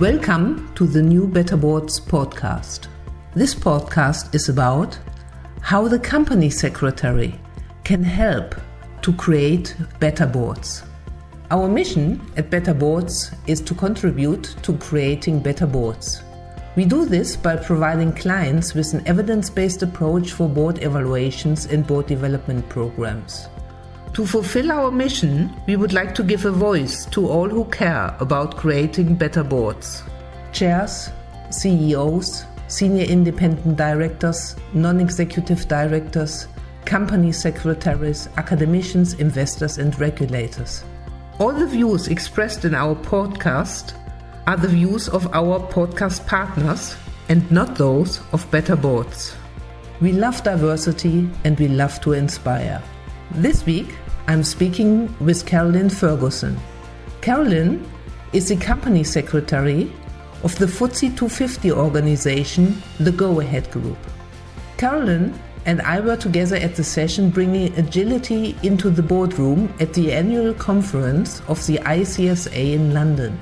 Welcome to the New Better Boards podcast. This podcast is about how the company secretary can help to create better boards. Our mission at Better Boards is to contribute to creating better boards. We do this by providing clients with an evidence based approach for board evaluations and board development programs. To fulfill our mission, we would like to give a voice to all who care about creating better boards. Chairs, CEOs, senior independent directors, non executive directors, company secretaries, academicians, investors, and regulators. All the views expressed in our podcast are the views of our podcast partners and not those of Better Boards. We love diversity and we love to inspire. This week, I'm speaking with Carolyn Ferguson. Carolyn is the company secretary of the FTSE 250 organization, the Go Ahead Group. Carolyn and I were together at the session bringing agility into the boardroom at the annual conference of the ICSA in London.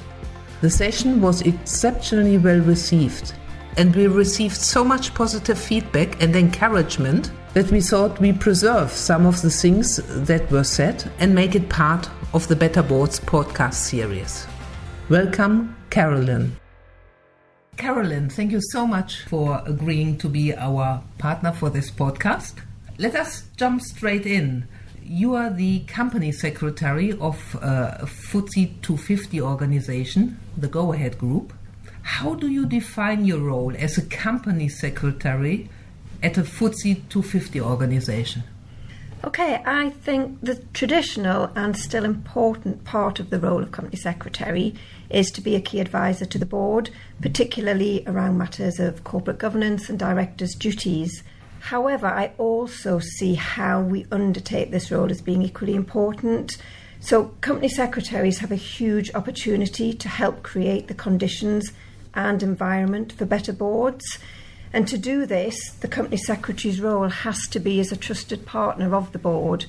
The session was exceptionally well received, and we received so much positive feedback and encouragement that we thought we preserve some of the things that were said and make it part of the Better Boards podcast series. Welcome, Carolyn. Carolyn, thank you so much for agreeing to be our partner for this podcast. Let us jump straight in. You are the company secretary of a FTSE 250 organization, the Go Ahead Group. How do you define your role as a company secretary at a FTSE 250 organization? Okay, I think the traditional and still important part of the role of company secretary is to be a key advisor to the board, particularly around matters of corporate governance and directors' duties. However, I also see how we undertake this role as being equally important. So, company secretaries have a huge opportunity to help create the conditions and environment for better boards. And to do this, the company secretary's role has to be as a trusted partner of the board,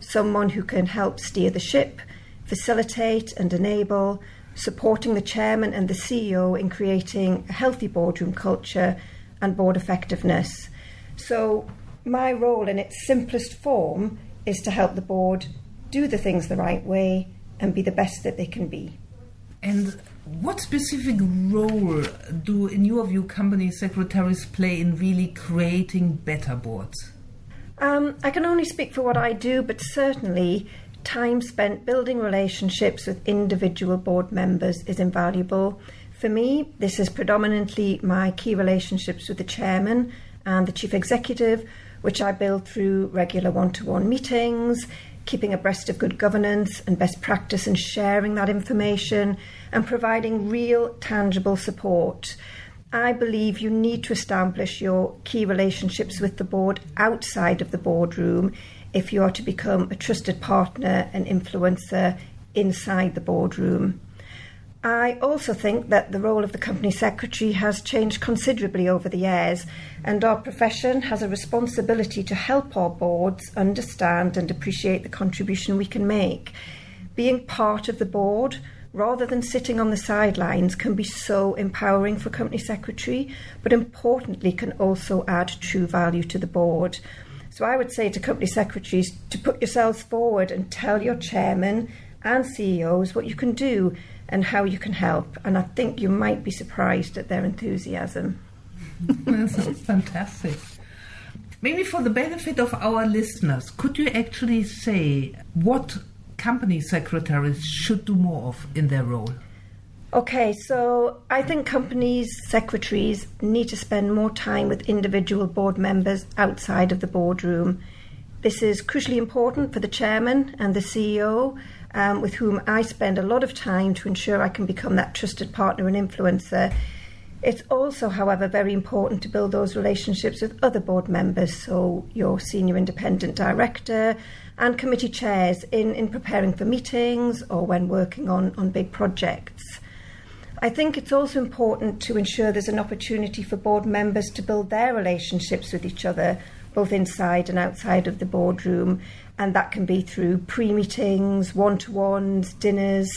someone who can help steer the ship, facilitate and enable, supporting the chairman and the CEO in creating a healthy boardroom culture and board effectiveness. So, my role in its simplest form is to help the board do the things the right way and be the best that they can be. And what specific role do, in your view, company secretaries play in really creating better boards? Um, I can only speak for what I do, but certainly time spent building relationships with individual board members is invaluable. For me, this is predominantly my key relationships with the chairman and the chief executive, which I build through regular one to one meetings, keeping abreast of good governance and best practice and sharing that information and providing real tangible support. I believe you need to establish your key relationships with the board outside of the boardroom if you are to become a trusted partner and influencer inside the boardroom. I also think that the role of the company secretary has changed considerably over the years, and our profession has a responsibility to help our boards understand and appreciate the contribution we can make. Being part of the board, rather than sitting on the sidelines, can be so empowering for company secretary, but importantly, can also add true value to the board. So I would say to company secretaries to put yourselves forward and tell your chairman and CEOs what you can do and how you can help. And I think you might be surprised at their enthusiasm. That's fantastic. Maybe for the benefit of our listeners, could you actually say what company secretaries should do more of in their role? Okay, so I think companies' secretaries need to spend more time with individual board members outside of the boardroom. This is crucially important for the chairman and the CEO um, with whom I spend a lot of time to ensure I can become that trusted partner and influencer. It's also, however, very important to build those relationships with other board members, so your senior independent director and committee chairs in, in preparing for meetings or when working on, on big projects. I think it's also important to ensure there's an opportunity for board members to build their relationships with each other, both inside and outside of the boardroom, and that can be through pre meetings, one to ones, dinners.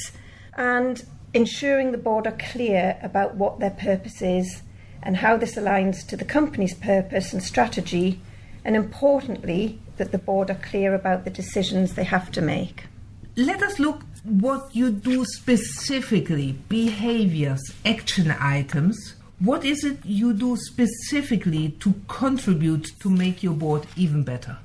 And ensuring the board are clear about what their purpose is and how this aligns to the company's purpose and strategy, and importantly, that the board are clear about the decisions they have to make. Let us look what you do specifically, behaviors, action items. What is it you do specifically to contribute to make your board even better?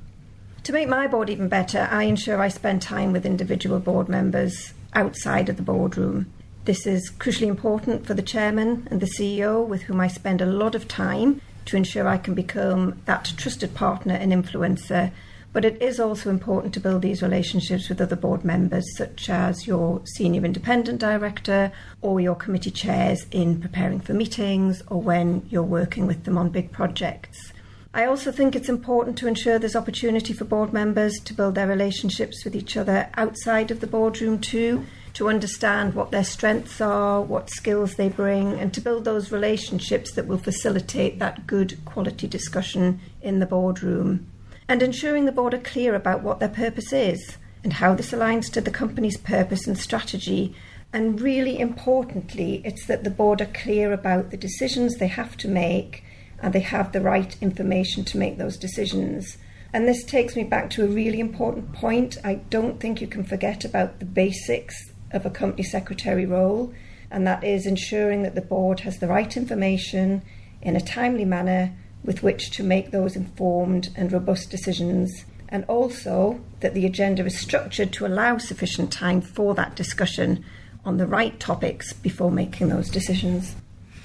To make my board even better, I ensure I spend time with individual board members outside of the boardroom. This is crucially important for the chairman and the CEO, with whom I spend a lot of time to ensure I can become that trusted partner and influencer. But it is also important to build these relationships with other board members, such as your senior independent director or your committee chairs in preparing for meetings or when you're working with them on big projects. I also think it's important to ensure there's opportunity for board members to build their relationships with each other outside of the boardroom too, to understand what their strengths are, what skills they bring, and to build those relationships that will facilitate that good quality discussion in the boardroom. And ensuring the board are clear about what their purpose is and how this aligns to the company's purpose and strategy. And really importantly, it's that the board are clear about the decisions they have to make and they have the right information to make those decisions. And this takes me back to a really important point. I don't think you can forget about the basics of a company secretary role, and that is ensuring that the board has the right information in a timely manner with which to make those informed and robust decisions, and also that the agenda is structured to allow sufficient time for that discussion on the right topics before making those decisions.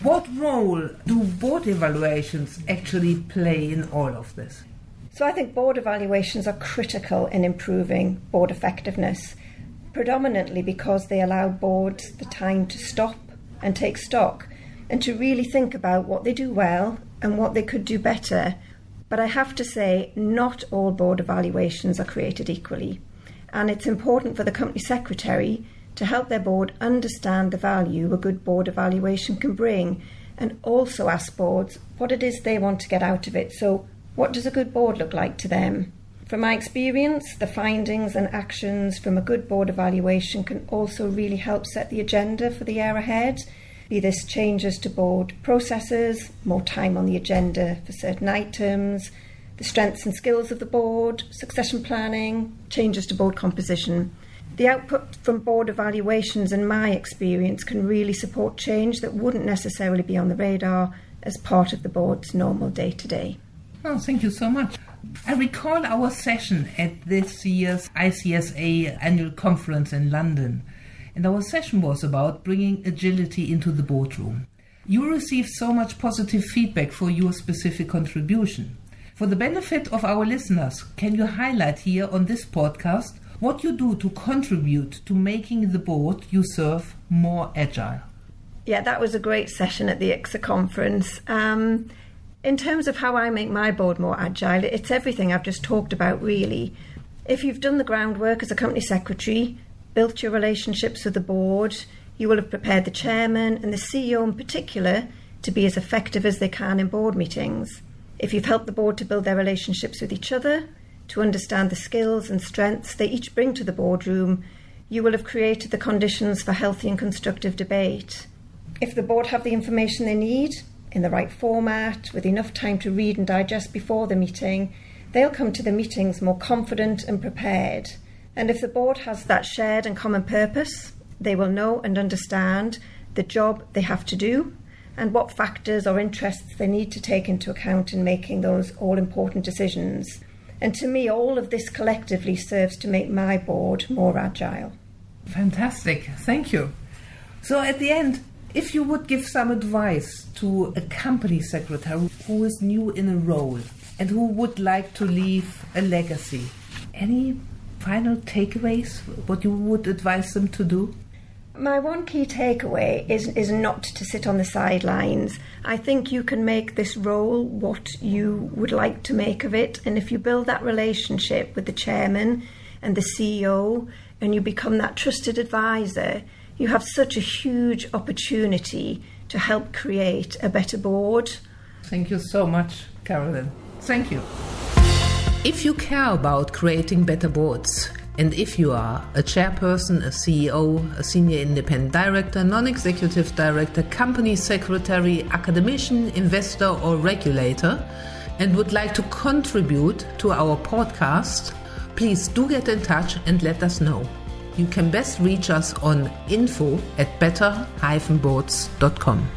What role do board evaluations actually play in all of this? So, I think board evaluations are critical in improving board effectiveness, predominantly because they allow boards the time to stop and take stock and to really think about what they do well and what they could do better. But I have to say, not all board evaluations are created equally. And it's important for the company secretary to help their board understand the value a good board evaluation can bring and also ask boards what it is they want to get out of it. So, what does a good board look like to them? From my experience, the findings and actions from a good board evaluation can also really help set the agenda for the year ahead. Be this changes to board processes, more time on the agenda for certain items, the strengths and skills of the board, succession planning, changes to board composition. The output from board evaluations, in my experience, can really support change that wouldn't necessarily be on the radar as part of the board's normal day to day. Oh, thank you so much. I recall our session at this year's ICSA annual conference in London, and our session was about bringing agility into the boardroom. You received so much positive feedback for your specific contribution. For the benefit of our listeners, can you highlight here on this podcast what you do to contribute to making the board you serve more agile. Yeah, that was a great session at the ICSA conference. Um, in terms of how I make my board more agile, it's everything I've just talked about, really. If you've done the groundwork as a company secretary, built your relationships with the board, you will have prepared the chairman and the CEO in particular to be as effective as they can in board meetings. If you've helped the board to build their relationships with each other, to understand the skills and strengths they each bring to the boardroom, you will have created the conditions for healthy and constructive debate. If the board have the information they need in the right format, with enough time to read and digest before the meeting, they'll come to the meetings more confident and prepared. And if the board has that shared and common purpose, they will know and understand the job they have to do and what factors or interests they need to take into account in making those all important decisions. And to me, all of this collectively serves to make my board more agile. Fantastic. Thank you. So, at the end, if you would give some advice to a company secretary who is new in a role and who would like to leave a legacy, any final takeaways? What you would advise them to do? My one key takeaway is, is not to sit on the sidelines. I think you can make this role what you would like to make of it. And if you build that relationship with the chairman and the CEO and you become that trusted advisor, you have such a huge opportunity to help create a better board. Thank you so much, Carolyn. Thank you. If you care about creating better boards, And if you are a chairperson, a CEO, a senior independent director, non executive director, company secretary, academician, investor, or regulator, and would like to contribute to our podcast, please do get in touch and let us know. You can best reach us on info at better-boards.com.